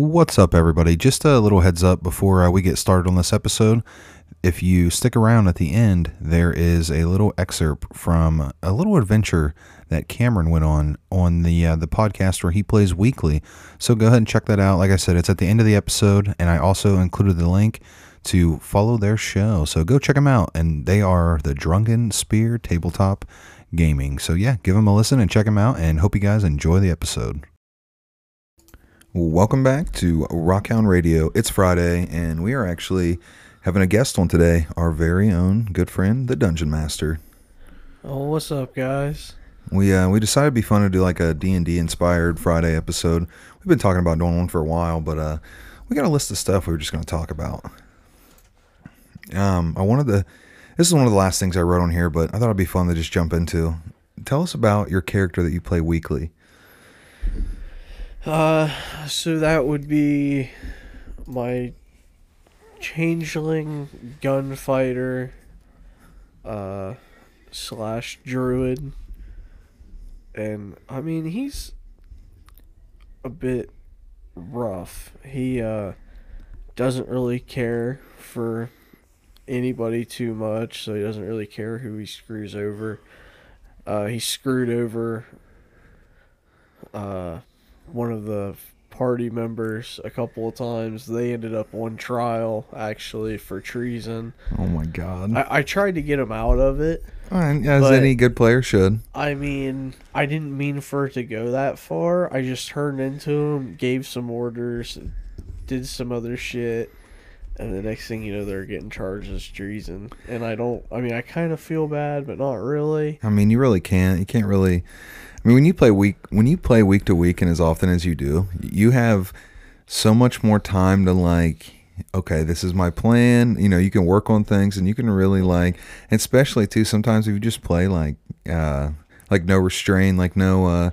What's up, everybody? Just a little heads up before uh, we get started on this episode. If you stick around at the end, there is a little excerpt from a little adventure that Cameron went on on the uh, the podcast where he plays weekly. So go ahead and check that out. Like I said, it's at the end of the episode, and I also included the link to follow their show. So go check them out, and they are the Drunken Spear Tabletop Gaming. So yeah, give them a listen and check them out, and hope you guys enjoy the episode. Welcome back to Rockhound Radio. It's Friday, and we are actually having a guest on today, our very own good friend, the Dungeon Master. Oh, what's up, guys? We uh, we decided it'd be fun to do like a D&D inspired Friday episode. We've been talking about doing one for a while, but uh, we got a list of stuff we were just going to talk about. Um, I wanted to. This is one of the last things I wrote on here, but I thought it'd be fun to just jump into. Tell us about your character that you play weekly. Uh, so that would be my changeling gunfighter, uh, slash druid, and I mean he's a bit rough. He uh doesn't really care for anybody too much, so he doesn't really care who he screws over. Uh, he screwed over uh, one of the party members a couple of times. They ended up on trial actually for treason. Oh my god! I, I tried to get him out of it. And as but- any good player should. I mean, I didn't mean for it to go that far. I just turned into him, gave some orders, did some other shit, and the next thing you know, they're getting charged as treason. And I don't. I mean, I kind of feel bad, but not really. I mean, you really can't. You can't really. I mean, when you play week when you play week to week and as often as you do, you have so much more time to like. Okay, this is my plan. You know, you can work on things and you can really like, especially too. Sometimes if you just play like, uh, like no restraint, like no, uh,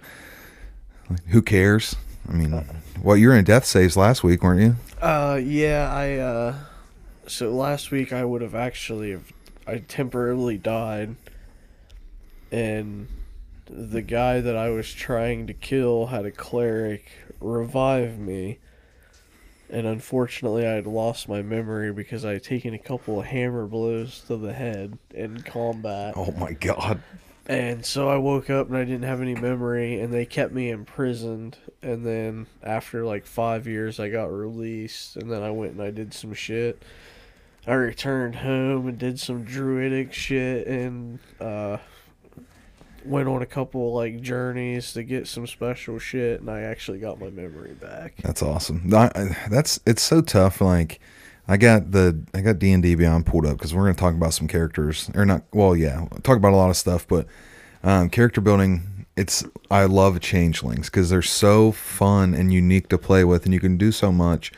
like, who cares? I mean, well, you were in death saves last week, weren't you? Uh, yeah, I, uh, so last week I would have actually, I temporarily died, and the guy that I was trying to kill had a cleric revive me, and unfortunately I had lost my memory because I had taken a couple of hammer blows to the head in combat. Oh my god! And so I woke up and I didn't have any memory, and they kept me imprisoned. And then after like five years, I got released, and then I went and I did some shit. I returned home and did some druidic shit, and uh, went on a couple like journeys to get some special shit, and I actually got my memory back. That's awesome. I, I- that's it's so tough. Like, I got the I got D and D Beyond pulled up because we're going to talk about some characters or not. Well, yeah, talk about a lot of stuff, but um, character building. It's I love changelings because they're so fun and unique to play with, and you can do so much.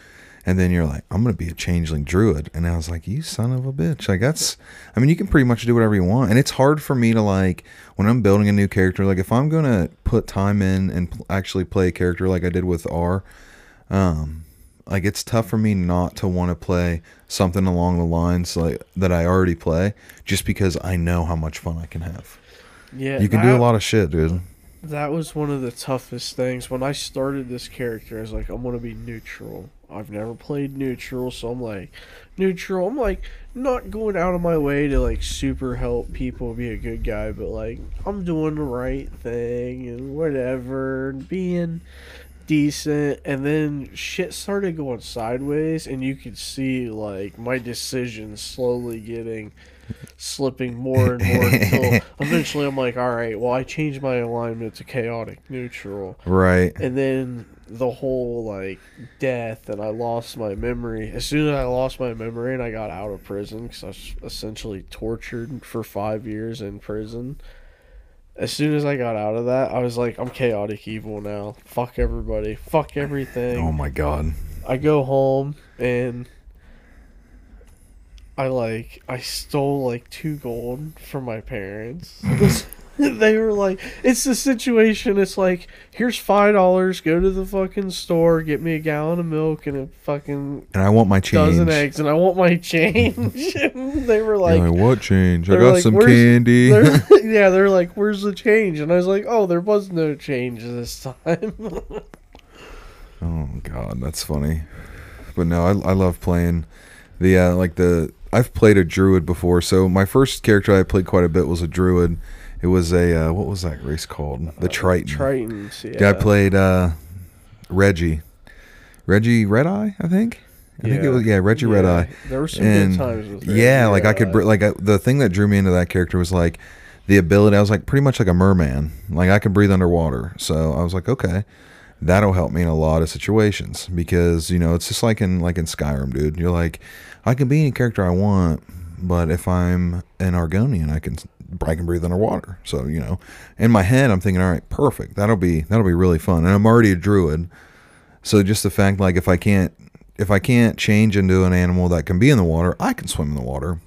And then you're like, I'm gonna be a changeling druid, and I was like, you son of a bitch. Like that's, I mean, you can pretty much do whatever you want, and it's hard for me to like when I'm building a new character. Like if I'm gonna put time in and pl- actually play a character like I did with R, um, like it's tough for me not to want to play something along the lines like that I already play, just because I know how much fun I can have. Yeah, You can do a lot of shit, dude. That was one of the toughest things. When I started this character, I was like, I'm gonna be neutral. I've never played neutral, so I'm like, neutral. I'm like, not going out of my way to like super help people be a good guy, but like, I'm doing the right thing and whatever, and being decent. And then shit started going sideways, and you could see like my decisions slowly getting slipping more and more until eventually I'm like, all right, well, I changed my alignment to chaotic neutral, Right. and then the whole like death, and I lost my memory. As soon as I lost my memory and I got out of prison, because I was essentially tortured for five years in prison. As soon as I got out of that, I was like, I'm chaotic evil now. Fuck everybody. Fuck everything. Oh my god. I go home and I like I stole like two gold from my parents. they were like, "It's the situation. It's like here's five dollars. Go to the fucking store, get me a gallon of milk and a fucking And I want my change. dozen eggs, and I want my change." they were You're like, like, what change? I got like, some "Where's- candy. they're- "Yeah." They're like, "Where's the change?" And I was like, "Oh, there was no change this time." Oh God, that's funny. But no, I I love playing the uh, like the I've played a druid before. So my first character I played quite a bit was a druid. It was a uh, what was that race called? The Triton. Tritons. Yeah. Yeah, I played uh, Reggie. Reggie Red Eye, I think. I think it was yeah Reggie Red Eye. There were some And good times with yeah, like I could like I, the thing that drew me into that character was like the ability. I was like pretty much like a merman. Like I could breathe underwater. So I was like, okay, that'll help me in a lot of situations because you know it's just like in like in Skyrim, dude. You're like, I can be any character I want, but if I'm an Argonian, I can I can breathe underwater. So you know, in my head, I'm thinking, all right, perfect. That'll be that'll be really fun. And I'm already a druid, so just the fact like if I can't if I can't change into an animal that can be in the water, I can swim in the water.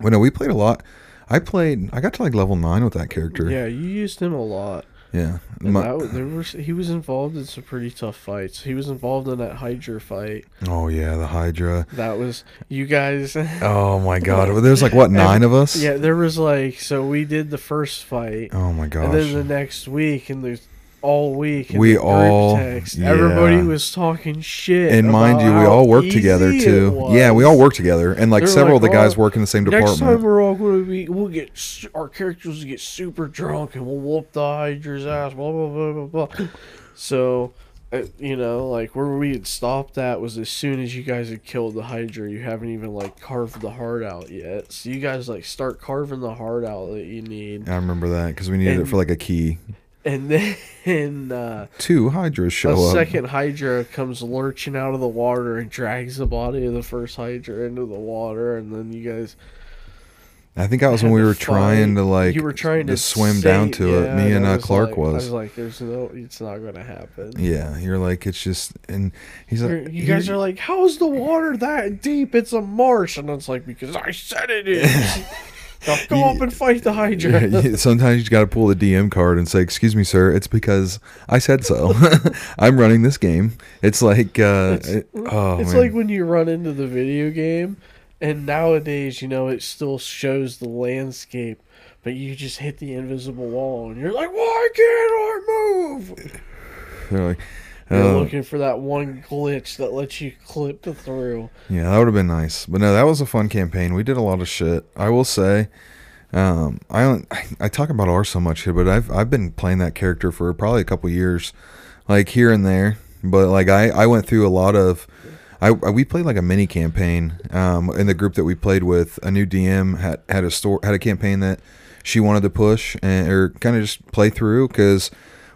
But no, we played a lot. I played. I got to like level nine with that character. Yeah, you used him a lot. Yeah. My- that, there was he was involved in some pretty tough fights. He was involved in that Hydra fight. oh yeah, the Hydra. That was you guys. Oh my God. There's like what nine of us. yeah, there was like so we did the first fight, Oh my gosh. and then the next week, and there's all week. in We the group all- text, yeah. everybody was talking shit. and mind you, we all work together too. Yeah, we all work together, and like They're several of the guys "Oh, work in the same department. Next time we're all going to be, we'll get our characters get super drunk and we'll whoop the Hydra's ass. Blah blah blah blah blah. So, uh, you know, like where we had stopped at was as soon as you guys had killed the Hydra, you haven't even like carved the heart out yet. So you guys like start carving the heart out that you need, I remember that because we needed it for like a key. And then uh, Two Hydras show a up. second Hydra comes lurching out of the water and drags the body of the first Hydra into the water, and then you guys. I think that was when we to were trying to like you were trying to swim save- down to it. Me and uh, Clark like- was. I was like, "There's no, it's not going to happen." Yeah, you're like it's just, and he's You're- like, you guys are like, "How is the water that deep? It's a marsh," and it's like because I said it is. go up and fight the Hydra. Yeah, sometimes you got to pull the DM card and say, "Excuse me, sir. It's because I said so. I'm running this game." It's like, uh, It's- it- oh, it's like when you run into the video game, and nowadays, you know, it still shows the landscape, but you just hit the invisible wall, and you're like, "Why can't I move?" They're like, You're uh, looking for that one glitch that lets you clip through. yeah, that would have been nice. But no, that was a fun campaign. We did a lot of shit. I will say, um, I don't, I talk about R so much here, but I've I've been playing that character for probably a couple years, like here and there. But like I I went through a lot of. I, I- we played like a mini campaign um, in the group that we played with. A new DM had had a store had a campaign that she wanted to push and or kind of just play through because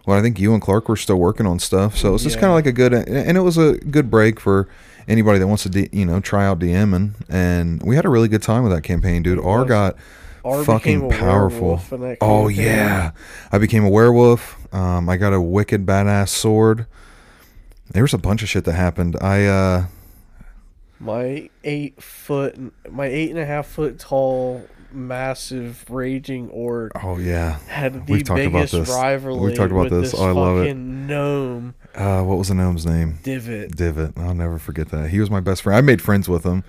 well I think you and Clark were still working on stuff, so it's just kind of like a good and it was a good break for anybody that wants to D, you know try out DMing. And we had a really good time with that campaign, dude. R got R fucking powerful. werewolf in that Oh yeah, I became a werewolf. Um, I got a wicked badass sword. There was a bunch of shit that happened. I uh My eight foot, my eight and a half foot tall, massive raging orc oh yeah. had the We've talked about biggest this. rivalry We've talked about with this. this Oh, I love it. fucking gnome Uh, what was the gnome's name? divot. Divot. I'll never forget that. He was my best friend. I made friends with him.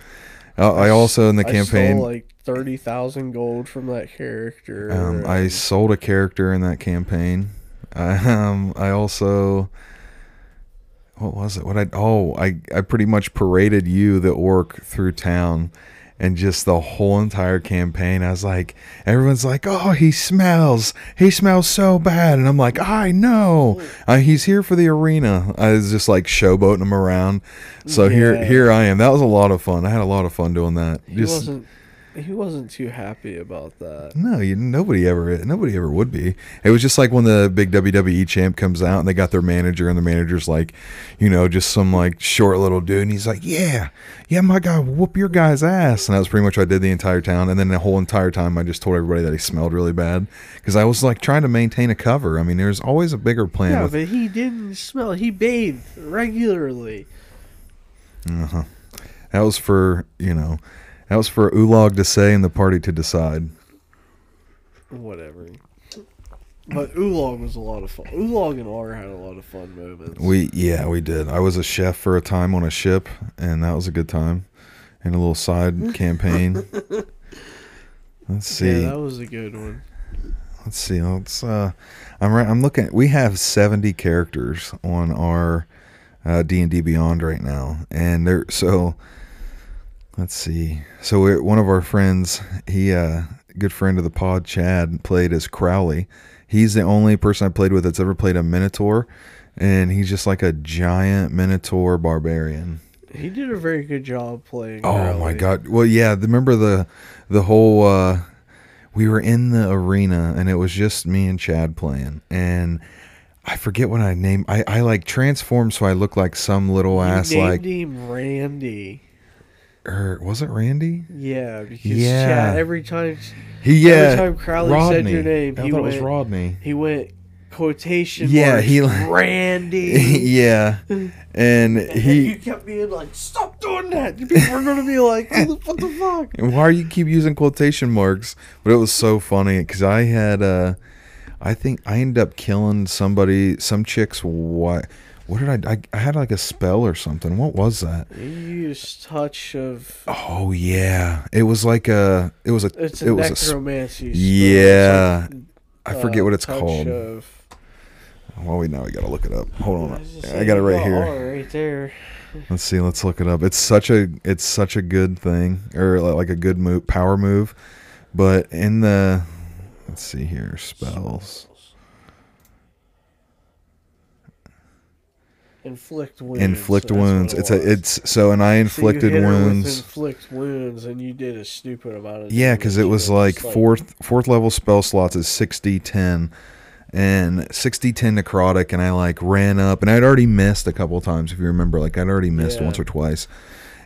Uh, I also in the I campaign. stole like thirty thousand gold from that character. Um, I sold a character in that campaign. Um, I also, what was it? What I oh I I pretty much paraded you the orc through town, and just the whole entire campaign. I was like, everyone's like, oh he smells, he smells so bad, and I'm like, I know, uh, he's here for the arena. I was just like showboating him around. So here here I am. That was a lot of fun. I had a lot of fun doing that. he Just wasn't. He wasn't too happy about that. no, you, nobody ever, nobody ever would be. It was just like when the big WWE champ comes out and they got their manager, and the manager's like, you know, just some like short little dude, and he's like, yeah, yeah, my guy, whoop your guy's ass, and that was pretty much what I did the entire town. And then the whole entire time, I just told everybody that he smelled really bad because I was like trying to maintain a cover. I mean, there's always a bigger plan. Yeah, with, but he didn't smell. He bathed regularly. uh-huh. That was for you know, that was for Ulog to say and the party to decide. Whatever. But Oolong was a lot of fun. Oolong and R had a lot of fun moments. We yeah, we did. I was a chef for a time on a ship, and that was a good time. And a little side campaign. Let's see. Yeah, that was a good one. Let's see. Let's. Uh, I'm right. I'm looking. We have 70 characters on our uh, D&D Beyond right now. And they're so let's see. So we're, one of our friends, he uh good friend of the pod, Chad, played as Crowley. He's the only person I played with that's ever played a Minotaur and he's just like a giant Minotaur barbarian. He did a very good job playing. Oh my god. Well, yeah, remember the the whole uh we were in the arena and it was just me and Chad playing and I forget what I named I I like transformed so I look like some little You ass like him Randy. Or was it Randy? Yeah, because Yeah. Chad, every time He yeah. every time Crowley Rodney. said your name, I he thought went it was Rodney. he went quotation Yeah, marks, he- Randy. yeah. And And you he kept being like, "Stop doing that!" People are gonna be like, "What the, fuck?" And why do you keep using quotation marks? But it was so funny because I had, uh, I think I ended up killing somebody, some chick's what? What did I, I? I had like a spell or something. What was that? You use touch of. Oh yeah, it was like a, it was a, It's it was a, s- necromancy. spell. Yeah. It's like, I forget uh, what it's touch called. Of, Well, we now we gotta look it up. Hold on, just I got it right here. Right there. Let's see. Let's look it up. It's such a it's such a good thing, or li- like a good move, power move. But in the let's see here, spells. Inflict wounds. Inflict what wounds. it It's a it's so and I So inflicted with wounds. inflict wounds, and you did a stupid amount of. Yeah, because it was like fourth fourth level spell slots is 60 10 and 60 10 necrotic and I like ran up and I'd already missed a couple times if you remember like I'd already missed Yeah. once or twice.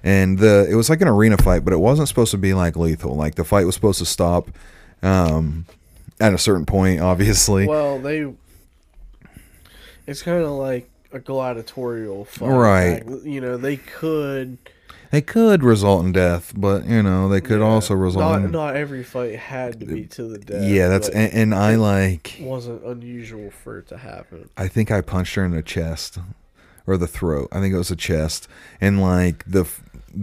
And the it was like an arena fight, but it wasn't supposed to be like lethal. Like the fight was supposed to stop um at a certain point obviously. Well, they. It's kind of like a gladiatorial fight. Right. Like, you know, they could. They could result in death, but you know, they could yeah, also result Not, in not every fight had to be to the death. Yeah, that's and, and I like it wasn't unusual for it to happen. I think I punched her in the chest or the throat. I think it was the chest, and like the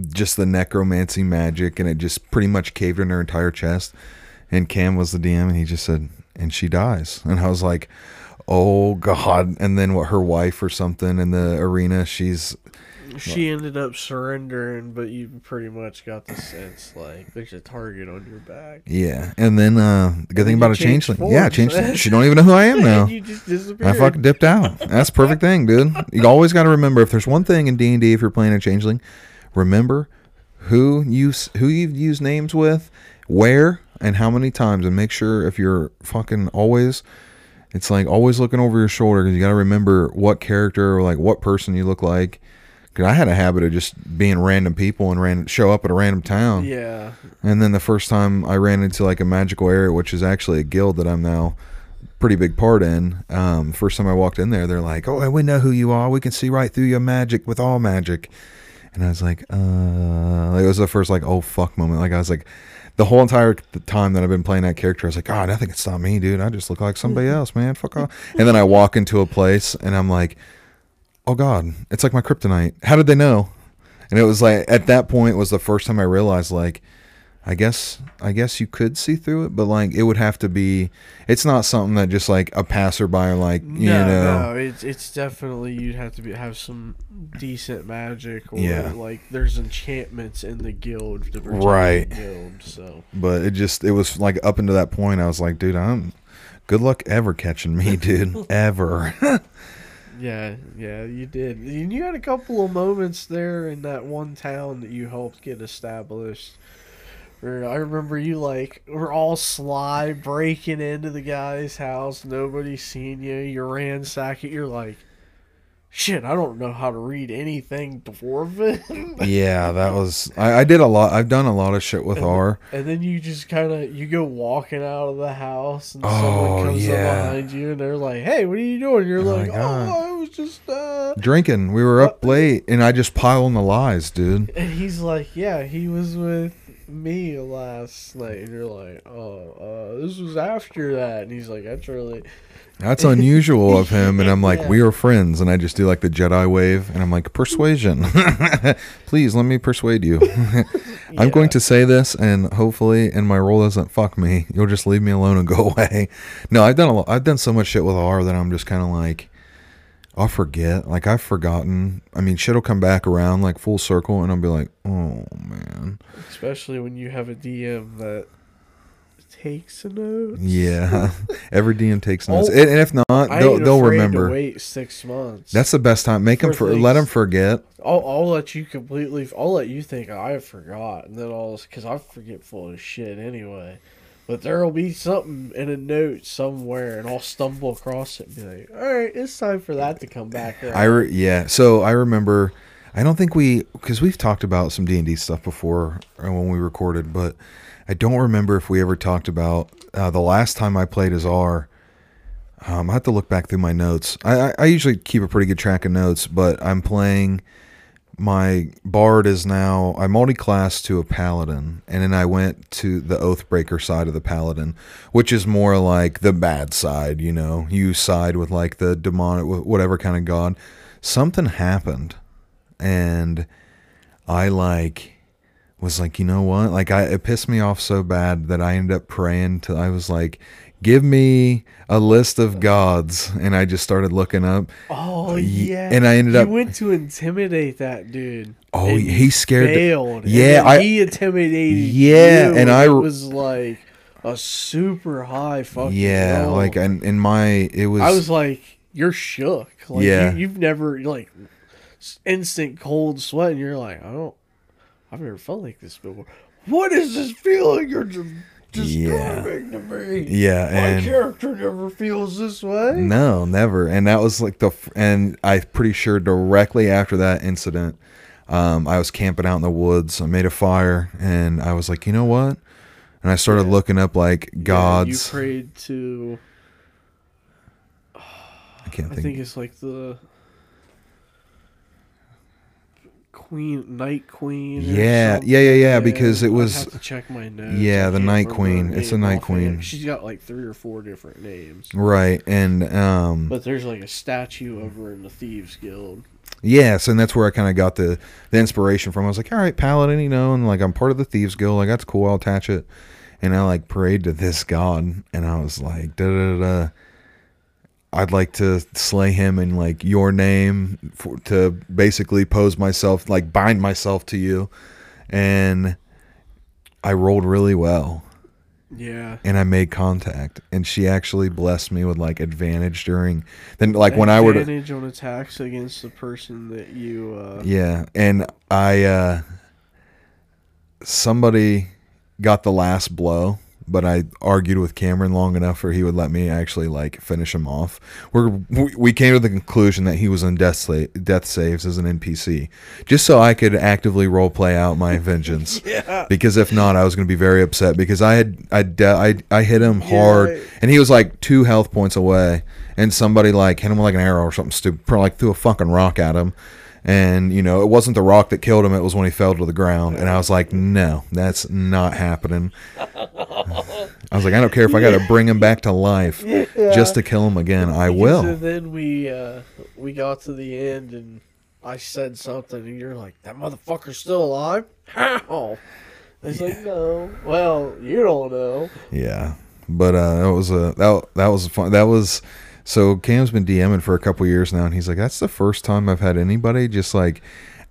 just the necromancy magic, and it just pretty much caved in her entire chest. And Cam was the DM, and he just said, "And she dies." And I was like, "Oh God!" And then what? Her wife or something in the arena? She's She ended up surrendering, but you pretty much got the sense like there's a target on your back. yeah. And then uh the good thing about a changeling, yeah, changeling. She don't even know who I am now. You just disappeared. I fucking dipped out. That's perfect thing, dude. You always got to remember if there's one thing in D and D if you're playing a changeling, remember who you who you've used names with, where, and how many times, and make sure if you're fucking always, it's like always looking over your shoulder because you got to remember what character or like what person you look like. Cause I had a habit of just being random people and ran show up at a random town. Yeah. And then the first time I ran into like a magical area, which is actually a guild that I'm now pretty big part in. Um, first time I walked in there, they're like, "Oh, we know who you are. We can see right through your magic with all magic." And I was like, "Uh," it was the first like, "Oh fuck" moment. Like I was like, the whole entire time that I've been playing that character, I was like, "God, nothing can stop me, dude. I just look like somebody mm-hmm. else, man. Fuck off." And then I walk into a place and I'm like, "Oh God, it's like my kryptonite. How did they know?" And it was like at that point was the first time I realized like I guess I guess you could see through it, but like it would have to be it's not something that just like a passerby like you No, know no, it's it's definitely you'd have to be, have some decent magic or Yeah. like there's enchantments in the guild to protect Right. the guild. So but it just it was like up until that point I was like, dude, I'm good luck ever catching me, dude. ever. yeah, yeah, you did. And you had a couple of moments there in that one town that you helped get established. I remember you like were all sly breaking into the guy's house, nobody seen you, you ransack it, you're like Shit, I don't know how to read anything dwarven. yeah, that was I, I did a lot I've done a lot of shit with R. And then you just kind of you go walking out of the house, and Oh, someone comes yeah. up behind you, and they're like, "Hey, what are you doing?" You're Oh, like, "Oh, I was just." uh Drinking. We were up late and I just pile on the lies, dude. And he's like, "Yeah, he was with me last night." And you're like, "Oh, uh, this was after that." And he's like, "That's really." That's unusual of him. And I'm like, Yeah. we are friends. And I just do like the Jedi wave. And I'm like, persuasion. Please let me persuade you. I'm going to say this, and hopefully, and my role doesn't fuck me. You'll just leave me alone and go away. No, I've done a lot. I've done so much shit with R that I'm just kind of like, I'll forget. Like I've forgotten. I mean, shit'll come back around like full circle, and I'll be like, oh man. Especially when you have a DM that takes a note. Yeah, every DM takes notes, Oh, and and if not, they'll they'll remember. To wait six months. That's the best time. Make them For let them forget. I'll, I'll let you completely. I'll let you think I forgot, and then I'll because I forget full of shit anyway. But there'll be something in a note somewhere, and I'll stumble across it and be like, "All right, it's time for that to come back." I re- yeah. So I remember. I don't think we because we've talked about some D and D stuff before uh, when we recorded, but I don't remember if we ever talked about uh, the last time I played as R. Um, I have to look back through my notes. I, I, I usually keep a pretty good track of notes, but I'm playing. My bard is now I multi-class to a paladin, and then I went to the Oathbreaker side of the paladin, which is more like the bad side. You know, you side with like the demonic, wh- whatever kind of god. Something happened, and I like was like, you know what? Like I it pissed me off so bad that I ended up praying to I was like, give me a list of gods and I just started looking up. oh yeah, and I ended you up- went to intimidate that dude. Oh, he scared the- failed. and Yeah, I- he intimidated. Yeah, you, and I- was like a super high fucking. yeah, roll. like and in my it was I was like, you're shook. Like, Yeah. you, you've never like instant cold sweat, and you're like, I don't, I've never felt like this before. What is this feeling you're just Yeah. to me? yeah, My and character never feels this way. No, never. And that was like the and I'm pretty sure directly after that incident, um, I was camping out in the woods. I made a fire, and I was like, you know what? And I started Yeah. looking up like Yeah, gods. you prayed to. I can't think. I think it's like the queen, night queen. Yeah, yeah, yeah, yeah, because it was- check my notes. Yeah, the Night Queen. It's a Night. Queen. She's got like three or four different names. right, and um, But there's like a statue over in the Thieves Guild. yes, and that's where I kind of got the the inspiration from. I was like, all right, paladin, you know, and like I'm part of the thieves guild. Like that's cool. I'll attach it. And I like prayed to this god, and I was like, da da da. I'd like to slay him in like your name for, to basically pose myself, like bind myself to you, and I rolled really well, Yeah. and I made contact, and she actually blessed me with like advantage during. Then like when I would advantage on attacks against the person that you. Uh, Yeah, and I uh somebody got the last blow, but I argued with Cameron long enough for he would let me actually like finish him off. We're, we we came to the conclusion that he was on death sa- death saves as an NPC, just so I could actively role play out my vengeance. Yeah. Because if not, I was going to be very upset because I had I de- I I hit him hard Yeah. and he was like two health points away, and somebody like hit him with like an arrow or something stupid, like threw a fucking rock at him, and you know it wasn't the rock that killed him; it was when he fell to the ground, and I was like, no, that's not happening. I was like, I don't care if I got to bring him back to life just to kill him again, I will. then we uh, we got to the end and I said something and you're like, that motherfucker's still alive? How? It's like, no. Well, you don't know. Yeah, but uh, that was a that that was fun. That was so Cam's been DMing for a couple years now, and he's like, that's the first time I've had anybody just like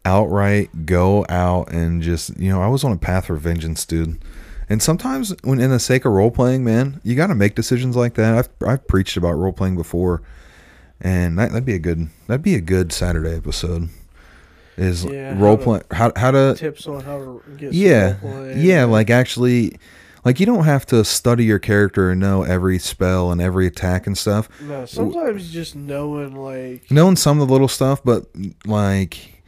outright go out and just you know I was on a path for vengeance, dude. And sometimes when in the sake of role playing, man, you got to make decisions like that. I've I've preached about role playing before, and that, that'd be a good that'd be a good Saturday episode. Is Yeah, role play how how to Tips on how to get yeah yeah like actually like you don't have to study your character and know every spell and every attack and stuff No, sometimes just knowing, like, knowing some of the little stuff but like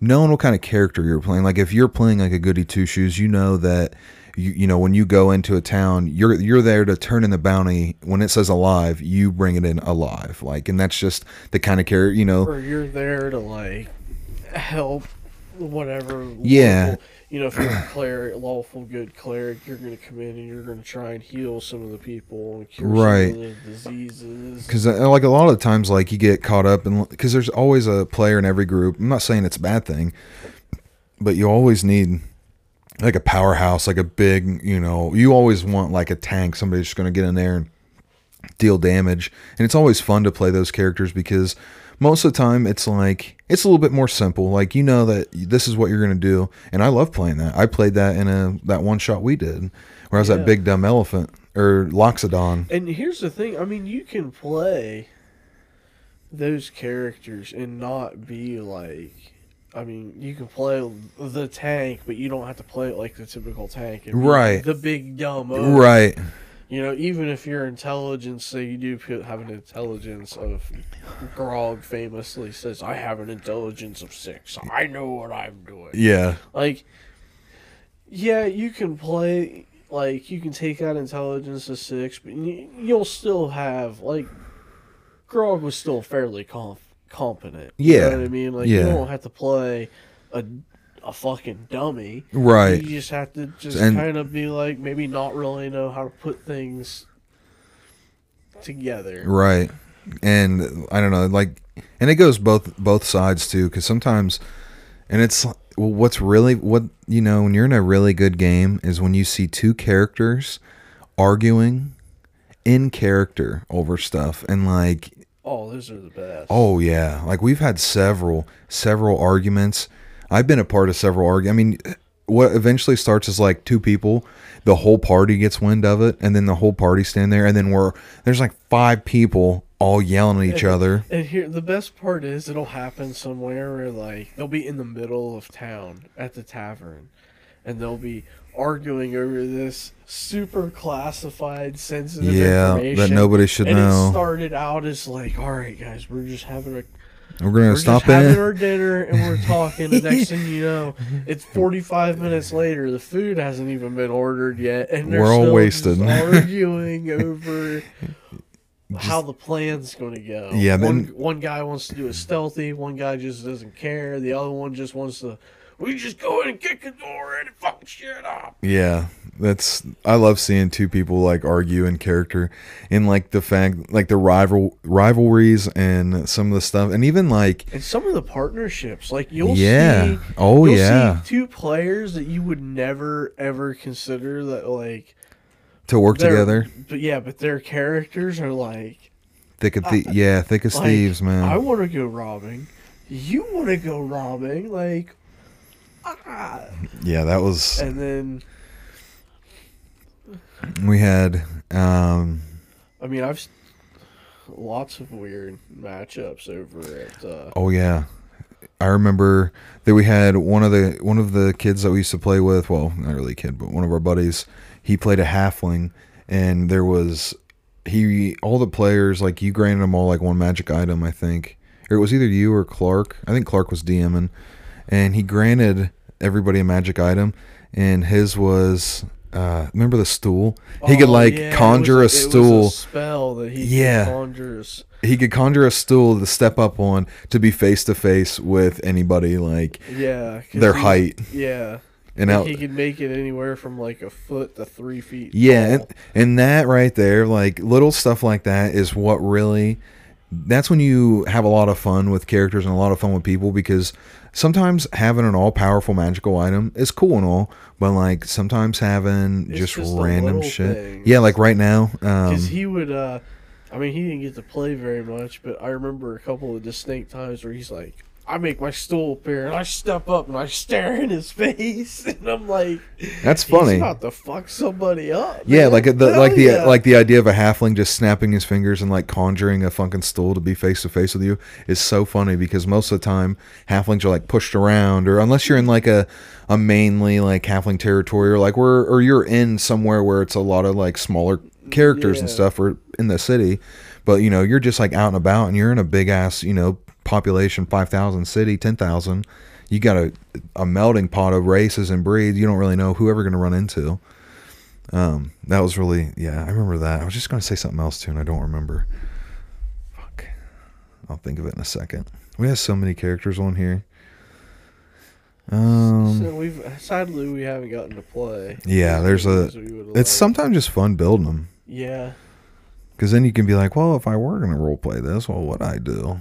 knowing what kind of character you're playing like if you're playing like a goody two shoes you know that you, you know when you go into a town you're you're there to turn in the bounty when it says alive you bring it in alive like and that's just the kind of character you know or you're there to, like, help whatever. Yeah. You know, if you're a cleric, lawful good cleric, you're going to come in and you're going to try and heal some of the people and cure Right. some of the diseases. because uh, like a lot of the times like you get caught up in because there's always a player in every group i'm not saying it's a bad thing but you always need like a powerhouse like a big you know you always want like a tank somebody's just going to get in there and deal damage and it's always fun to play those characters because most of the time it's like it's a little bit more simple. Like you know that this is what you're gonna do, and I love playing that. I played that in a that one shot we did, where I was Yeah. that big dumb elephant or Loxodon. And here's the thing. I mean, you can play those characters and not be like. I mean, you can play the tank, but you don't have to play it like the typical tank. Right. The big dumb. ogre. Right. You know, even if your intelligence, say you do have an intelligence of, Grog famously says, "I have an intelligence of six. I know what I'm doing." Yeah. Like, yeah, you can play like you can take out intelligence of six, but you, you'll still have like, Grog was still fairly conf- competent. you Yeah. know what I mean. Like, Yeah. you don't have to play a a fucking dummy. Right. You just have to just And- kind of be like, maybe not really know how to put things together. Right. And I don't know, like, and it goes both both sides too, because sometimes, and it's well, what's really what you know when you're in a really good game is when you see two characters arguing in character over stuff, and like, Oh, those are the best. oh yeah, like we've had several several arguments. I've been a part of several argu I mean, what eventually starts as like two people, the whole party gets wind of it, and then the whole party stand there, and then we're there's like five people all yelling at each other. And here, the best part is it'll happen somewhere where like they'll be in the middle of town at the tavern, and they'll be arguing over this super classified, sensitive Yeah, information that nobody should and know. it started out as like, all right, guys, we're just having a We're gonna we're stop just having in. our dinner and we're talking. The next thing you know, it's forty five minutes later. The food hasn't even been ordered yet, and We're all wasted. arguing over how the plan's going to go. Yeah, one then- one guy wants to do it stealthy. One guy just doesn't care. The other one just wants to. We just go in and kick the door and fuck shit up. Yeah, that's I love seeing two people like argue in character, in like the fact like the rival rivalries and some of the stuff, and even like And some of the partnerships, like you'll Yeah. see, Oh, you'll yeah. see two players that you would never ever consider that like to work together. But yeah, but their characters are like, Thick of the yeah, thick as like thieves, man. I want to go robbing. You want to go robbing, like, ah. yeah, that was And then, we had. um I mean, I've lots of weird matchups over at. Uh, Oh yeah, I remember that we had one of the one of the kids that we used to play with. Well, not really a kid, but one of our buddies. He played a halfling, and there was he all the players like you granted them all like one magic item, I think, or it was either you or Clark. I think Clark was DMing, and he granted everybody a magic item, and his was. Uh, remember the stool? He could Oh, like yeah, conjure was a stool spell that he Yeah. could conjure. s- he could conjure a stool to step up on to be face to face with anybody like yeah their he- height Yeah, and like out he could make it anywhere from like a foot to three feet. yeah and, and that right there like little stuff like that is what really that's when you have a lot of fun with characters and a lot of fun with people because sometimes having an all powerful magical item is cool and all but like sometimes having just, just random shit things. yeah like right now um Because he would, uh, I mean, he didn't get to play very much, but I remember a couple of distinct times where he's like, I make my stool appear and I step up and I stare in his face, and I'm like, that's funny." he's about to fuck somebody up. Yeah, man. like the Hell like the yeah. like the idea of a halfling just snapping his fingers and like conjuring a fucking stool to be face to face with you is so funny because most of the time halflings are like pushed around or unless you're in like a a mainly like halfling territory or like where or you're in somewhere where it's a lot of like smaller characters and stuff or in the city, but you know you're just like out and about and you're in a big ass you know population five thousand city ten thousand. You got a a melting pot of races and breeds. You don't really know who ever going to run into. Um, that was really yeah. I remember that. I was just gonna say something else too, and I don't remember. Fuck. I'll think of it in a second. We have so many characters on here. Um, so we've sadly we haven't gotten to play. Yeah, there's a- as we would've it's sometimes just fun building them Yeah, because then you can be like, well, if I were gonna role play this, well, what would I do?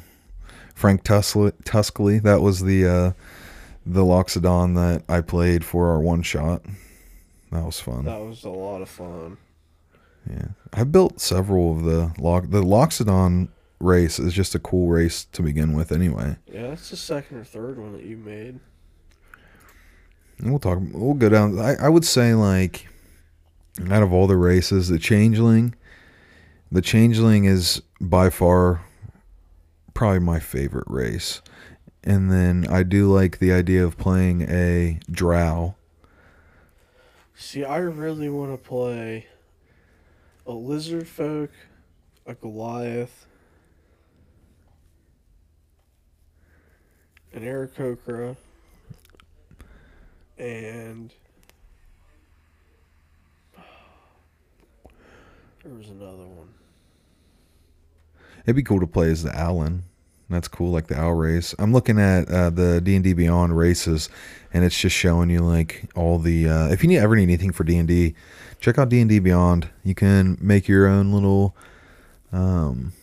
Frank Tuskley, Tuskley that was the uh, the Loxodon that I played for our one shot. That was fun. that was a lot of fun. Yeah, I built several of the lock. The Loxodon race. is just a cool race to begin with, anyway. Yeah, that's the second or third one that you made. And we'll talk. We'll go down. I, I would say like out of all the races, the changeling, the changeling is by far probably my favorite race. And then I do like the idea of playing a drow. See, I really want to play a lizard folk, a Goliath, an Aarakocra, and there was another one. It'd be cool to play as the Owlin. That's cool, like the owl race. I'm looking at uh, the D and D Beyond races, and it's just showing you like all the. Uh, if you need ever need anything for D and D, check out D and D Beyond. You can make your own little, um,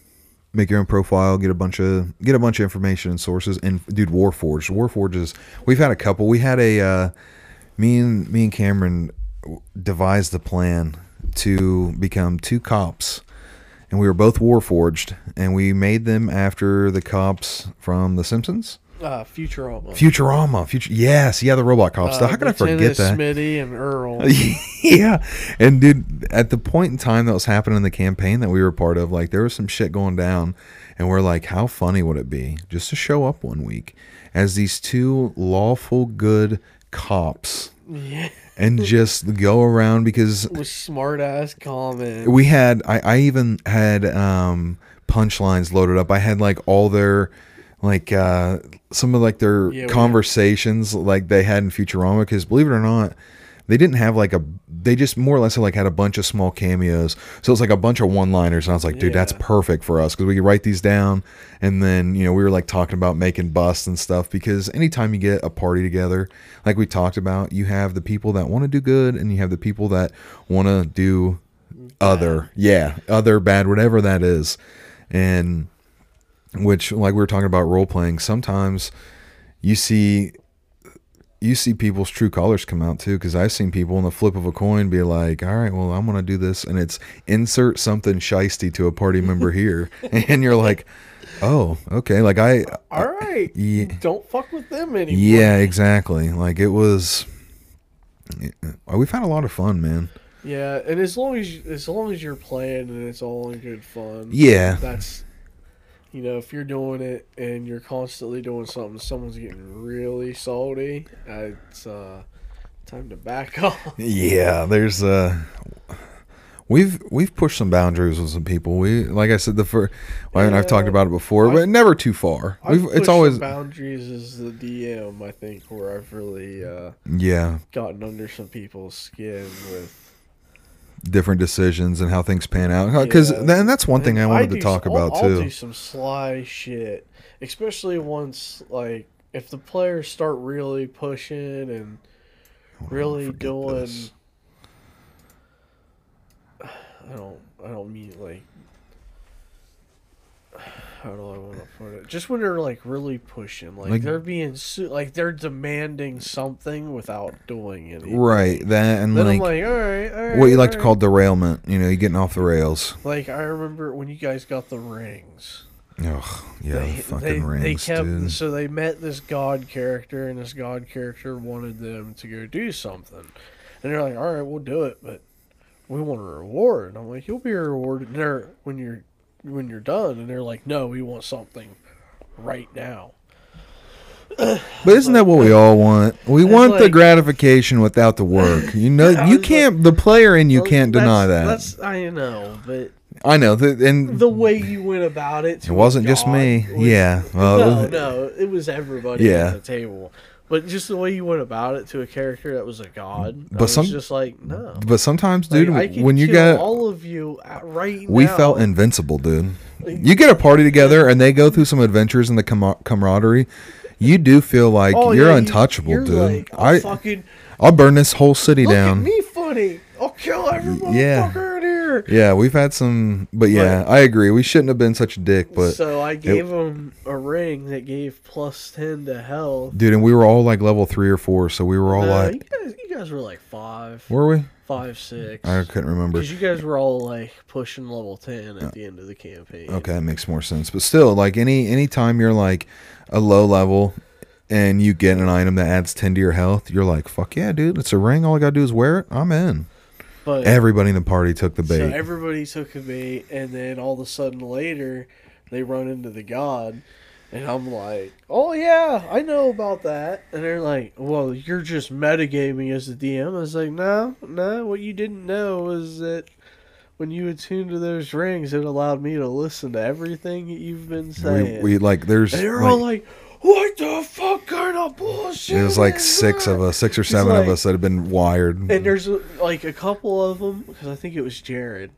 make your own profile, get a bunch of get a bunch of information and sources. And dude, Warforged, Warforged is. We've had a couple. We had a. Uh, me and me and Cameron devised the plan to become two cops and we were both Warforged, and we made them after the cops from The Simpsons. Uh, Futurama. Futurama, future, yes, yeah, the robot cops. Uh, How can I forget that? Smitty and URL. yeah, and dude, at the point in time that was happening in the campaign that we were part of, like there was some shit going down, and we're like, how funny would it be just to show up one week as these two lawful good cops yeah. And just go around because smart ass comments. we had I, I even had um punchlines loaded up i had like all their like uh some of like their Yeah, conversations like they had in futurama because believe it or not they didn't have like a they just more or less like had a bunch of small cameos. So it's like a bunch of one liners and i was like dude that's perfect for us because we could write these down and then you know we were like talking about making busts and stuff because anytime you get a party together like we talked about you have the people that want to do good and you have the people that want to do other yeah other bad whatever that is. And which like we were talking about role playing sometimes you see you see people's true colors come out too because i've seen people in the flip of a coin be like all right well i'm gonna do this and it's insert something shisty to a party member here and you're like oh okay like i All right. yeah, Don't fuck with them anymore. yeah exactly like it was uh, we've had a lot of fun man Yeah, and as long as as long as you're playing and it's all in good fun. Yeah. That's you know, if you're doing it and you're constantly doing something, someone's getting really salty. uh, It's uh, time to back off. Yeah, there's uh we've we've pushed some boundaries with some people. We like I said the first well, and I've talked about it before, I've- but never too far. I've We've, it's always boundaries is the DM. I think where I've really uh, yeah, gotten under some people's skin with. Different decisions and how things pan out. Cuz Yeah. then that's one thing I And wanted to do- talk I'll- about I'll too. do some sly shit, especially once like if the players start really pushing and really doing. this. I don't. I don't mean like. How do I want to put it? Just when they're like really pushing, like, Like- they're being su- like they're demanding something without doing anything. Right, that and Then like, I'm like, all right, all right. what you like to call derailment, you know, you're getting off the rails. Like I remember when you guys got the rings. Ugh, yeah, they, the fucking they, rings, they kept dude. so they met this god character and this god character wanted them to go do something and they're like all right we'll do it but we want a reward and i'm like you'll be rewarded there when you're when you're done and they're like no we want something right now But isn't that what we all want? We It's want the gratification without the work. You know, you can't. the player in you Well, can't deny that. that's, i know but I know. The, and the way you went about it It wasn't just me. was- Yeah, well, no it- no it was everybody Yeah. at the table but just the way you went about it to a character that was a god But some- just like no but sometimes, Like, dude, I could when you got, all of you right we now. felt invincible, dude. Like- You get a party together and they go through some adventures in the com- camaraderie. You do feel like Oh, you're yeah, untouchable, you're dude. like, I'll I fucking I'll burn this whole city look at down. me funny. I'll kill every Yeah. Here. Yeah, we've had some, but yeah, I agree. We shouldn't have been such a dick, but so I gave him a ring that gave plus ten to health. dude, and we were all like level three or four, so we were all No, like, you guys, you guys were like five, were we? five, six. I couldn't remember. Because you guys were all like pushing level ten at the end of the campaign. Okay, that makes more sense. But still, like any any time you're like a low level and you get an item that adds ten to your health, you're like, fuck yeah, dude, it's a ring. All I gotta do is wear it. I'm in. But Everybody in the party took the so bait. everybody took the bait, and then all of a sudden later, they run into the god, and I'm like, "Oh yeah, I know about that." And they're like, "Well, you're just metagaming as the DM." I was like, "No, no. What you didn't know is that." When you attuned to those rings, it allowed me to listen to everything you've been we, saying. we like there's and they're like, all like, "What kind of bullshit?" it was like six of us, six or seven of us that had been wired. And there's like a couple of them because I think it was Jared.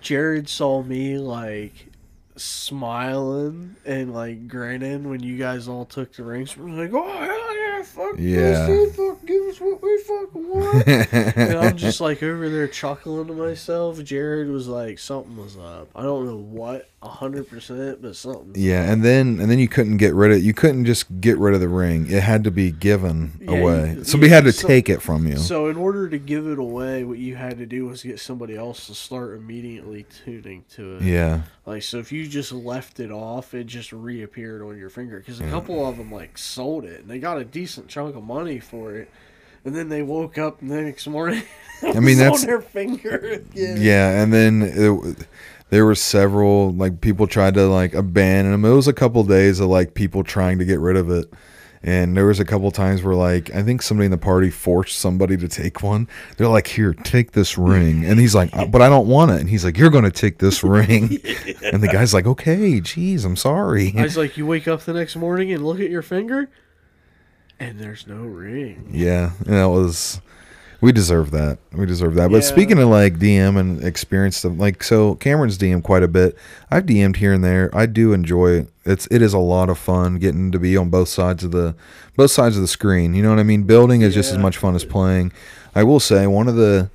Jared saw me like smiling and like grinning when you guys all took the rings. We're like, oh hell fuck Yeah. this, dude, fuck, give us what we fucking want. and I'm just like over there chuckling to myself. Jared was like, something was up. I don't know what, a hundred percent, but something. yeah, and then and then you couldn't get rid of you couldn't just get rid of the ring. It had to be given Yeah, away. you- Somebody yeah, had to so- take it from you. So in order to give it away, what you had to do was get somebody else to start immediately tuning to it. yeah. Like so, if you just left it off, it just reappeared on your finger. Because a mm. couple of them like sold it, and they got a decent chunk of money for it. And then they woke up the next morning. I mean, that's- on their finger again. Yeah, and then it, there were several like people tried to like abandon them. It was a couple days of like people trying to get rid of it. And there was a couple times where like I think somebody in the party forced somebody to take one. They're like, "Here, take this ring," and he's like, "Uh, "But I don't want it." And he's like, "You're going to take this ring," and the guy's like, "Okay, geez, I'm sorry." I was like, you wake up the next morning and look at your finger, and there's no ring. Yeah, and that was we deserve that. We deserve that. But Yeah. speaking of like DM and experience stuff, like so Cameron's DM quite a bit. I've DM'd here and there. I do enjoy it. It's it is a lot of fun getting to be on both sides of the both sides of the screen. You know what I mean? Building is just as much fun as playing. I will say one of the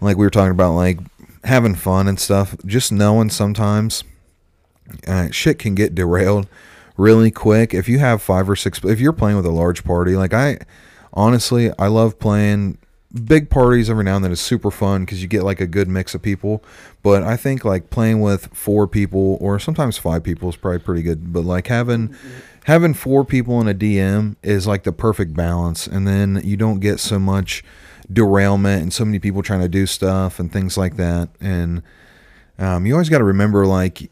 like we were talking about like having fun and stuff. Just knowing sometimes uh, shit can get derailed really quick if you have five or six if you're playing with a large party like i honestly i love playing big parties every now and then is super fun because you get like a good mix of people. But i think like playing with four people or sometimes five people is probably pretty good. But like having having four people in a dm is like the perfect balance. And then you don't get so much derailment and so many people trying to do stuff and things like that. And um, you always got to remember like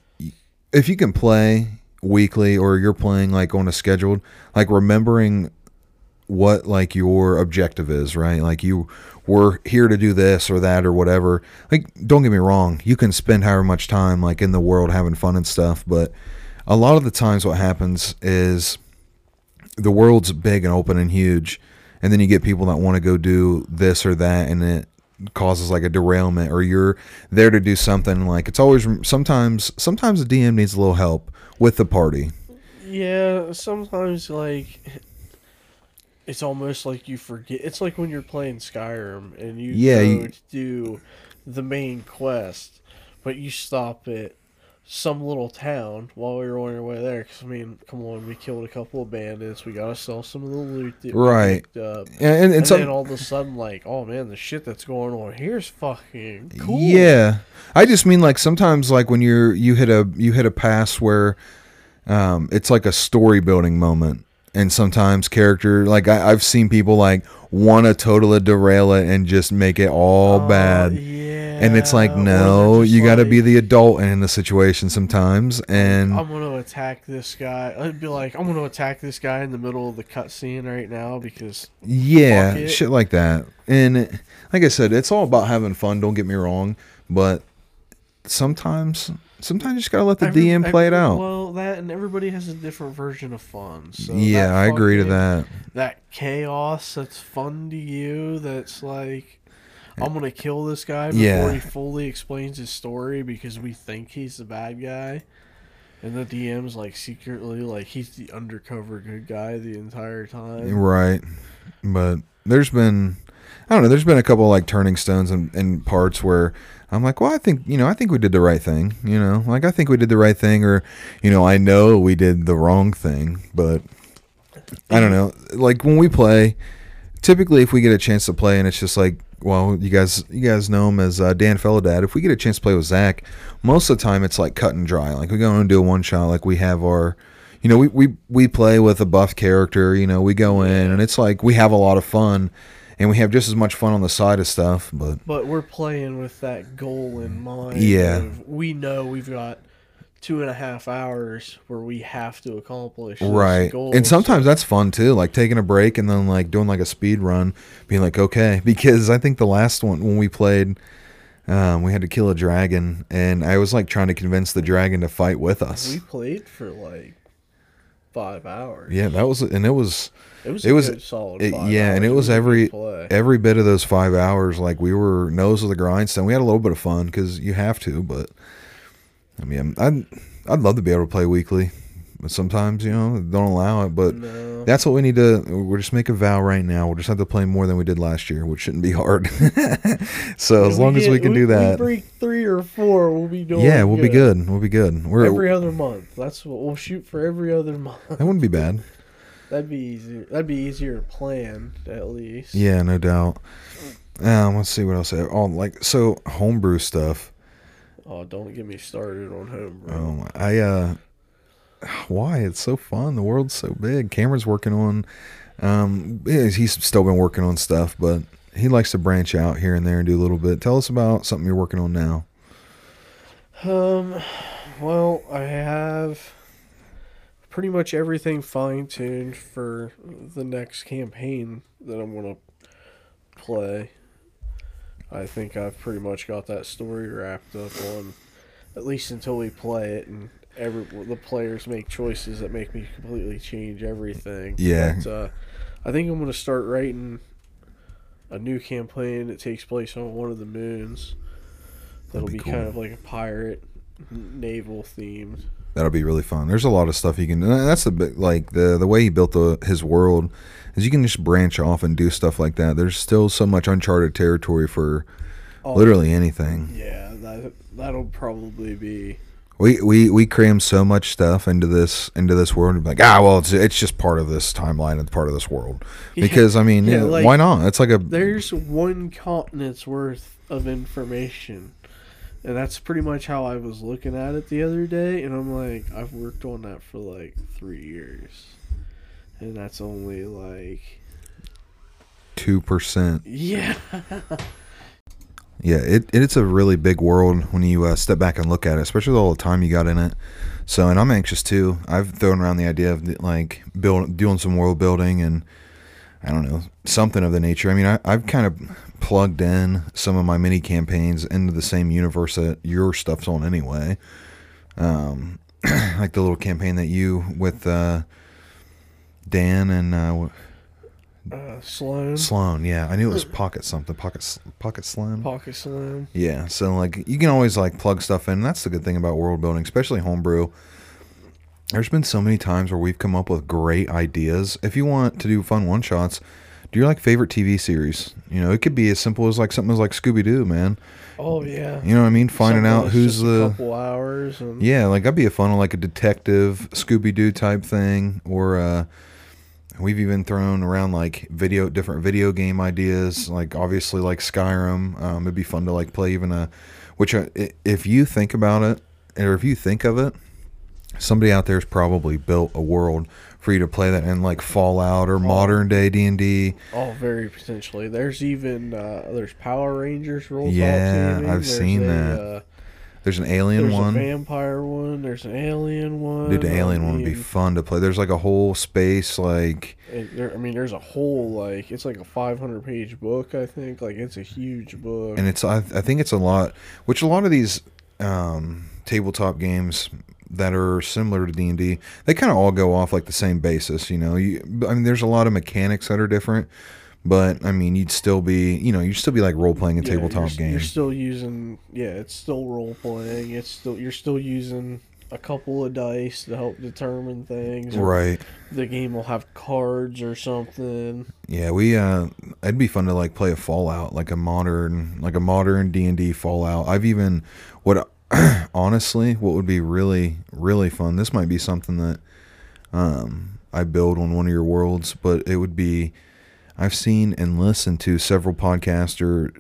if you can play weekly or you're playing like on a scheduled like remembering what like your objective is right? Like you were here to do this or that or whatever. Like don't get me wrong you can spend however much time like in the world having fun and stuff but a lot of the times what happens is the world's big and open and huge and then you get people that want to go do this or that and it causes like a derailment or you're there to do something like it's always sometimes sometimes the dm needs a little help with the party. Yeah, sometimes like it's almost like you forget. It's like when you're playing Skyrim and you Yeah, go you- to do the main quest, but you stop at some little town while we were on our way there. Because I mean, come on, we killed a couple of bandits. We gotta sell some of the loot that we Right. picked up. and, and, And, and some then all of a sudden, like, oh man, the shit that's going on here's fucking cool. Yeah, I just mean like sometimes like when you're you hit a you hit a pass where um, it's like a story building moment, and sometimes character like I, I've seen people like want to totally derail it and just make it all Oh, bad. Yeah. And it's like, no, you got to be the adult in the situation sometimes. And I'm gonna attack this guy. I'd be like, I'm gonna attack this guy in the middle of the cutscene right now because Yeah, shit like that. And it- like I said, it's all about having fun. Don't get me wrong, but sometimes, sometimes you just gotta let the every- DM play it every- out. Well, that and everybody has a different version of fun. So yeah, that I agree to fucking- that. That chaos that's fun to you. That's like. I'm gonna kill this guy before Yeah. he fully explains his story because we think he's the bad guy, and the DM's like secretly like he's the undercover good guy the entire time. Right. But there's been I don't know, there's been a couple like turning stones and, and parts where I'm like, well, I think, you know, I think we did the right thing, you know, like I think we did the right thing, or, you know, I know we did the wrong thing, but I don't know. Like when we play, typically if we get a chance to play and it's just like well, you guys, you guys know him as uh, Dan Felladad. If we get a chance to play with Zach, most of the time it's like cut and dry. Like we go and do a one shot. Like we have our, you know, we we we play with a buff character. You know, we go in and it's like we have a lot of fun, and we have just as much fun on the side of stuff. But But we're playing with that goal in mind. Yeah. We know we've got two and a half hours where we have to accomplish this right, goal. and So- sometimes that's fun too. Like taking a break and then like doing like a speed run, being like okay, because I think the last one when we played. Um, we had to kill a dragon, and I was like trying to convince the dragon to fight with us. we played for like five hours. Yeah, that was, and it was, It was it a was- solid. it- five yeah, and it was every every bit of those five hours. Like we were nose of the grindstone. We had a little bit of fun because you have to, but I mean, I'd I'd love to be able to play weekly, sometimes you know don't allow it. But No. that's what we need to. We'll just make a vow right now. We'll just have to play more than we did last year, which shouldn't be hard. so as long as we can do that, we break three or four, we'll be doing. yeah, we'll be good. We'll be good. We're Every other month. That's what we'll shoot for. Every other month. that wouldn't be bad. That'd be easier. That'd be easier to plan at least. Yeah, no doubt. Um, let's see what else. I have. Oh, like so homebrew stuff. Oh, don't get me started on homebrew. Oh, I uh, why it's so fun. The world's so big. Cameron's working on. Um, he's still been working on stuff, but he likes to branch out here and there and do a little bit. Tell us about something you're working on now. Um, well, I have pretty much everything fine tuned for the next campaign that I'm gonna play. I think I've pretty much got that story wrapped up on, at least until we play it and every the players make choices that make me completely change everything. Yeah. But, uh, I think I'm gonna start writing a new campaign that takes place on one of the moons. That'll be be, cool. kind of like a pirate naval themed. That'll be really fun. There's a lot of stuff you can. That's the bit like the the way he built the, his world is you can just branch off and do stuff like that. There's still so much uncharted territory for Oh, literally anything. Yeah, that that'll probably be. We we we cram so much stuff into this into this world and be like ah well it's it's just part of this timeline and part of this world Yeah, because I mean yeah, yeah, like, why not it's like a There's one continent's worth of information. And that's pretty much how I was looking at it the other day. And I'm like, I've worked on that for like three years. And that's only like. two percent Yeah. Yeah it it's a really big world when you uh, step back and look at it especially all the time you got in it. So and I'm anxious too. I've thrown around the idea of like build doing some world building and I don't know something of the nature. I mean I, I've kind of plugged in some of my mini campaigns into the same universe that your stuff's on anyway. Um like the little campaign that you with uh Dan and uh Uh, Sloan. Sloan yeah I knew it was pocket something pocket pocket slim Pocket Slim. yeah, so like you can always like plug stuff in. That's the good thing about world building, especially homebrew. There's been so many times where we've come up with great ideas. If you want to do fun one shots, do your like favorite TV series. You know, it could be as simple as like something as like Scooby Doo, man. Oh, yeah. You know what I mean? Finding Something out who's the couple hours. And yeah, like that'd be a fun like a detective Scooby Doo type thing, or uh, we've even thrown around like video different video game ideas, like obviously like Skyrim. Um, it'd be fun to like play even a, which uh, i- if you think about it, or if you think of it, somebody out there's probably built a world for you to play that in like Fallout or modern day D and D. Oh, very potentially. There's even uh, there's Power Rangers roll Yeah. I've There's seen a, that. Uh, There's an alien there's one. There's a vampire one. There's an alien one. Dude, the I alien one would be fun to play. There's like a whole space like there, I mean, there's a whole like it's like a 500 page book. I think like it's a huge book. and it's I, I think it's a lot which a lot of these um, tabletop games that are similar to d&d they kind of all go off like the same basis you know you, i mean there's a lot of mechanics that are different but i mean you'd still be you know you'd still be like role-playing a Yeah, tabletop you're, game You're still using yeah, it's still role playing. It's still you're still using a couple of dice to help determine things. right The game will have cards or something. yeah we uh it'd be fun to like play a fallout like a modern like a modern d&d fallout i've even what honestly what would be really really fun this might be something that um i build on one of your worlds but it would be I've seen and listened to several podcaster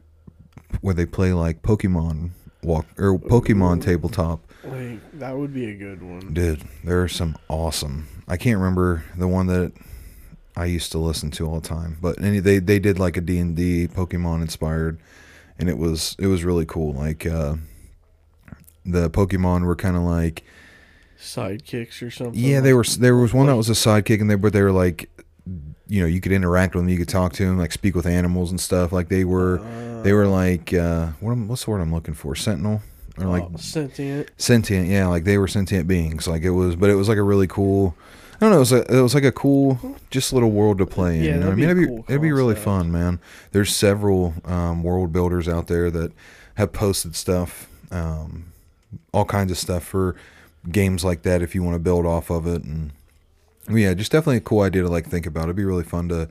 where they play like Pokemon walk or Pokemon tabletop. Like that would be a good one. Dude, there are some awesome. I can't remember the one that I used to listen to all the time, but any they they did like a D and D Pokemon inspired, and it was it was really cool. Like uh, the Pokemon were kind of like Sidekicks or something. yeah, they were. There was one that was a sidekick, and they but they were like, you know, you could interact with them, you could talk to them, like speak with animals and stuff. Like they were, they were like, uh, what am, what's the word I'm looking for? Sentinel or like Oh, sentient. sentient. Yeah, like they were sentient beings. Like it was, but it was like a really cool. I don't know. It was a, it was like a cool, just little world to play in. Yeah, you know I mean? It'd be cool it'd be really fun, man. There's several um, world builders out there that have posted stuff, um, all kinds of stuff for games like that. If you want to build off of it, and yeah, just definitely a cool idea to like think about. It'd be really fun to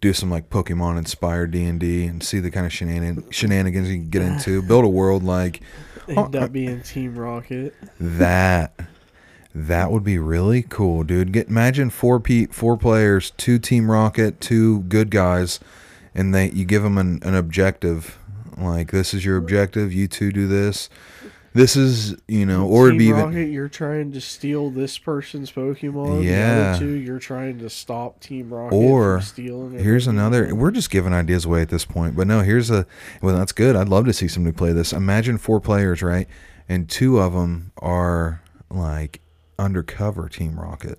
do some like Pokemon inspired D and D and see the kind of shenanigans you can get into. Build a world like End up being Team Rocket. that. That would be really cool, dude. Get imagine four pe- four players, two Team Rocket, two good guys, and they you give them an, an objective. Like this is your objective. You two do this. This is you know, or it'd be even you're trying to steal this person's Pokemon. Yeah. two, you're trying to stop Team Rocket Or, from stealing. their Here's another. We're just giving ideas away at this point, but no. Here's a. Well, that's good. I'd love to see somebody play this. Imagine four players, right? And two of them are like undercover Team Rocket.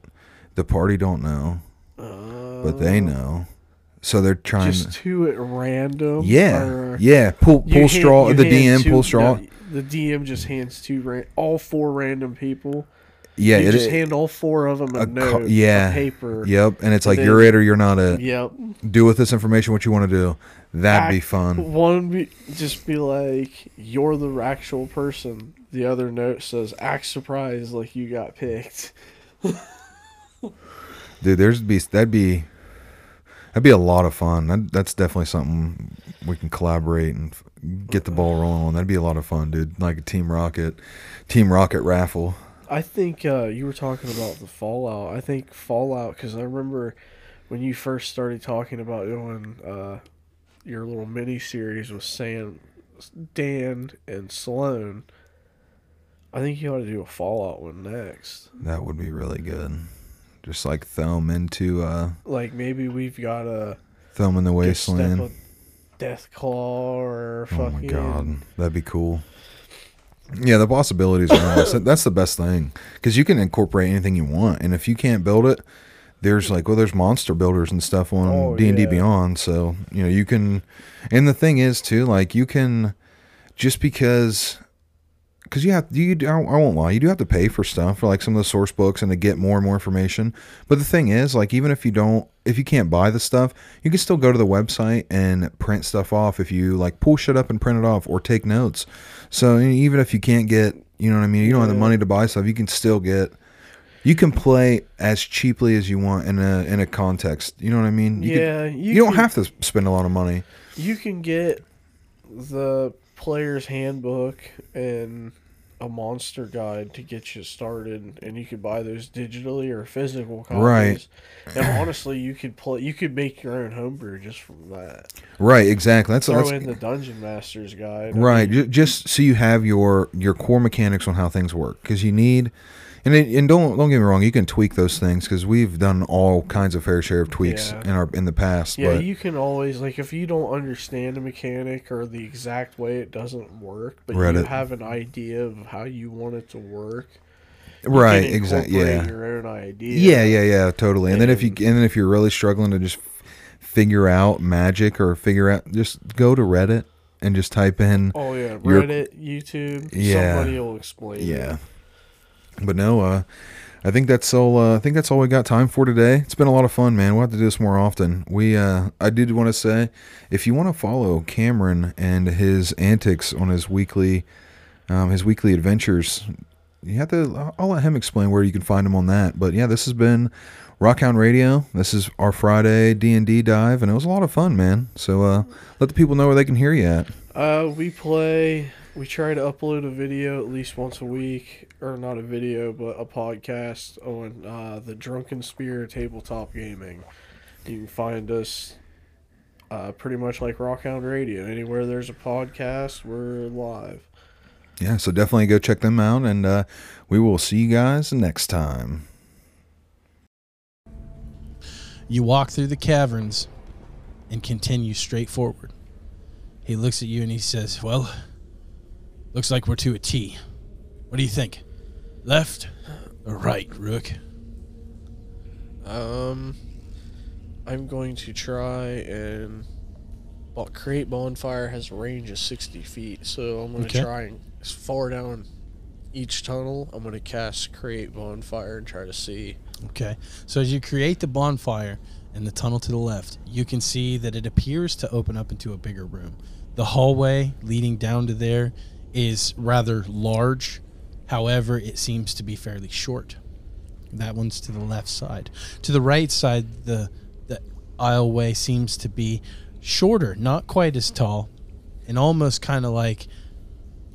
The party don't know, but they Uh, know. So they're trying. Just two at random. yeah, yeah. Pull pull hand- straw. The hand DM two- pull straw. no, the DM just hands two ran- all four random people. yeah, you it, just it- hand all four of them a, a note, yeah. a paper. Yep, and it's like then- you're it or you're not it. Yep. Do with this information what you want to do. That'd be fun. One be, just be like, "You're the actual person." The other note says, "Act surprised, like you got picked." Dude, there's be that'd be that'd be a lot of fun. That, that's definitely something we can collaborate and get the ball rolling on. That'd be a lot of fun, dude. Like a Team Rocket, Team Rocket raffle. I think uh, you were talking about the Fallout. I think Fallout because I remember when you first started talking about doing uh, your little mini series with Sam, Dan, and Sloan. I think you ought to do a Fallout one next. That would be really good. Just like thumb into uh, Like maybe we've got a thumb in the wasteland. Of Death Claw or Oh fucking. my god, that'd be cool. Yeah, the possibilities are endless. That's the best thing because you can incorporate anything you want, and if you can't build it, there's like well, there's monster builders and stuff on Oh, D and D yeah. Beyond. So you know you can, and the thing is too, like you can, just because. Because you have you, I won't lie, you do have to pay for stuff for like some of the source books and to get more and more information. But the thing is, like even if you don't, if you can't buy the stuff, you can still go to the website and print stuff off. If you like pull shit up and print it off or take notes. So even if you can't get, you know what I mean, you don't have the money to buy stuff, you can still get. You can play as cheaply as you want in a in a context. You know what I mean? You Yeah, you, you don't have to spend a lot of money. You can get the player's handbook and a monster guide to get you started, and you could buy those digitally or physical copies. Right. And honestly, you could play. You could make your own homebrew just from that. Right, exactly. That's, Throw that's in the Dungeon Master's guide. I Right, mean, just so you have your your core mechanics on how things work, because you need, and it, and don't don't get me wrong, you can tweak those things because we've done all kinds of fair share of tweaks Yeah. in our in the past. Yeah, but you can always like if you don't understand a mechanic or the exact way it doesn't work, but you Reddit. have an idea of how you want it to work. you right, exactly, yeah, Your own idea. yeah, yeah, yeah, totally. And then if you And- and then if you're really struggling to just figure out magic or figure out, just go to Reddit and just type in Oh yeah, Your- Reddit, YouTube. Yeah. Somebody will explain. Yeah. it. But no, uh, I think that's all. Uh, I think that's all we got time for today. It's been a lot of fun, man. We'll have to do this more often. We, uh, I did want to say, if you want to follow Cameron and his antics on his weekly, um, his weekly adventures, you have to. I'll- let him explain where you can find him on that. But yeah, this has been Rockhound Radio. This is our Friday D and D dive, and it was a lot of fun, man. So uh, let the people know where they can hear you at. Uh, we play. We try to upload a video at least once a week, or not a video, but a podcast on uh, the Drunken Spear Tabletop Gaming. You can find us Uh, pretty much like Rockhound Radio. Anywhere there's a podcast, we're live. Yeah, so definitely go check them out, and uh, we will see you guys next time. You walk through the caverns and continue straight forward. He looks at you and he says, Well, looks like we're to a T. What do you think? Left or right, Rook? Um, I'm going to try and well, create bonfire has a range of 60 feet, so I'm going to Okay. try and as far down each tunnel. I'm going to cast create bonfire and try to see. Okay. So as you create the bonfire in the tunnel to the left, you can see that it appears to open up into a bigger room. The hallway leading down to there is rather large. However, it seems to be fairly short. That one's to the left side. To the right side, the the aisleway seems to be shorter, not quite as tall, and almost kind of like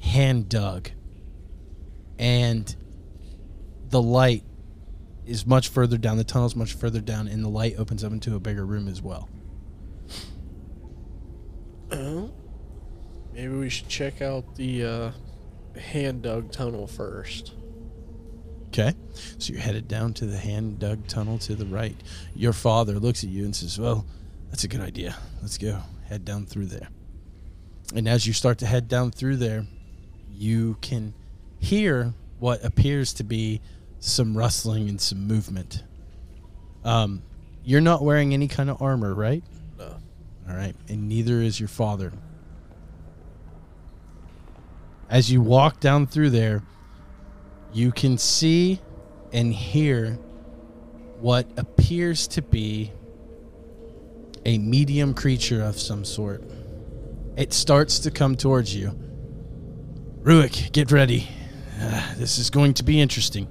hand dug. And the light is much further down. The tunnel's much further down, and the light opens up into a bigger room as well. Oh, maybe we should check out the uh, hand dug tunnel first. Okay. So you're headed down to the hand dug tunnel to the right. Your father looks at you and says, Well, that's a good idea. Let's go. Head down through there. And as you start to head down through there, you can hear what appears to be some rustling and some movement. Um, you're not wearing any kind of armor, right? No. All right. And neither is your father. As you walk down through there, you can see and hear what appears to be a medium creature of some sort. It starts to come towards you. Ruick, get ready. Uh, this is going to be interesting.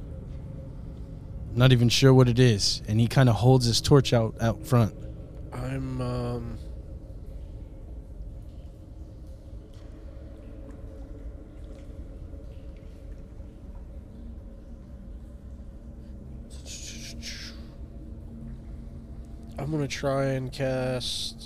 Not even sure what it is. And he kind of holds his torch out out front. I'm um. I'm gonna try and cast.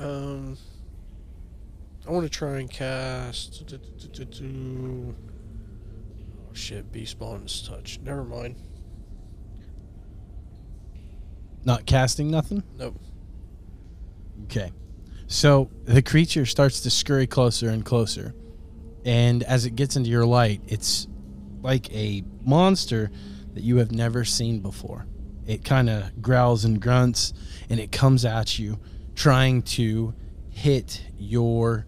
Um, I want to try and cast. Oh shit! Beast Spawn's touch. Never mind. Not casting nothing? Nope. Okay. So the creature starts to scurry closer and closer. And as it gets into your light, it's like a monster that you have never seen before. It kind of growls and grunts and it comes at you trying to hit your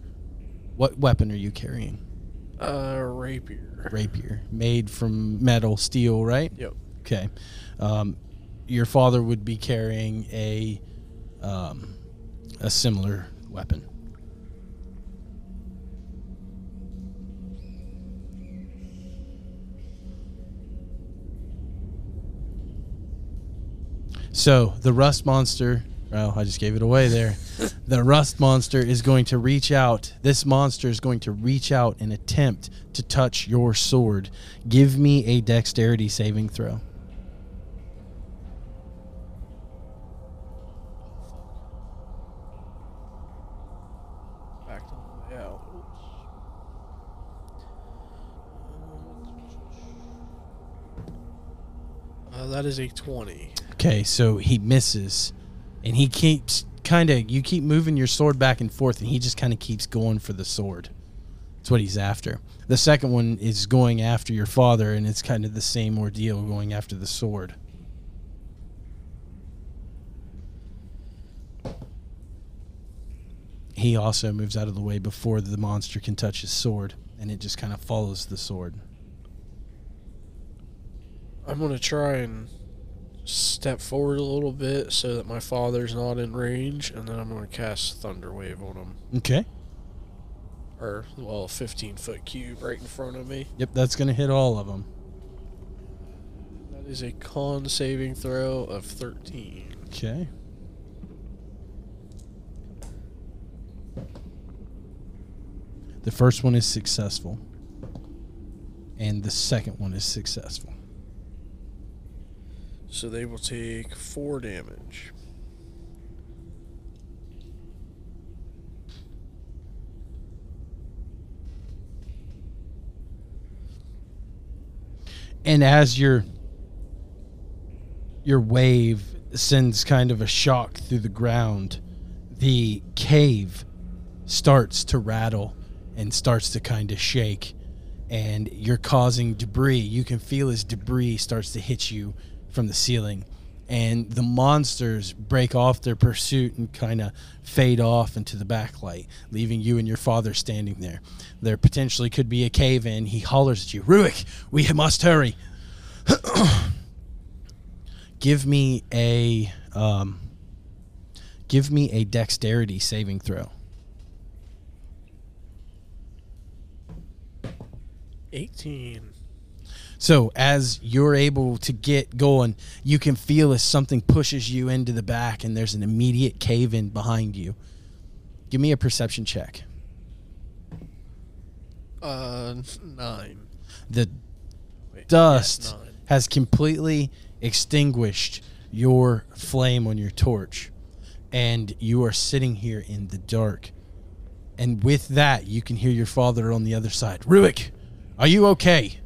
what weapon are you carrying? Uh, rapier. Rapier, made from metal, steel, right? Yep. Okay. Um, your father would be carrying a um, a similar weapon. So the rust monster. Well, I just gave it away there. the rust monster is going to reach out. This monster is going to reach out and attempt to touch your sword. Give me a dexterity saving throw. Back to the layout. Uh, that is a 20. Okay, so he misses, and he keeps kind of. You keep moving your sword back and forth, and he just kind of keeps going for the sword. That's what he's after. The second one is going after your father, and it's kind of the same ordeal going after the sword. He also moves out of the way before the monster can touch his sword, and it just kind of follows the sword. I'm going to try and step forward a little bit so that my father's not in range, and then I'm going to cast Thunder Wave on him. Okay. Or, well, 15 foot cube right in front of me. Yep, that's going to hit all of them. That That is a con saving throw of 13. Okay. The first one is successful, and the second one is successful. So they will take 4 damage. and as your your wave sends kind of a shock through the ground, the cave starts to rattle and starts to kind of shake, and you're causing debris. You can feel as debris starts to hit you from the ceiling, and the monsters break off their pursuit and kind of fade off into the backlight, leaving you and your father standing there. There potentially could be a cave in. He hollers at you, Ruik, we must hurry. give me a um, give me a dexterity saving throw. 18. So as you're able to get going, you can feel as something pushes you into the back, and there's an immediate cave in behind you. Give me a perception check. Uh, 9. The Wait, dust 9. has completely extinguished your flame on your torch, and you are sitting here in the dark. And with that, you can hear your father on the other side. Ruik, are you okay?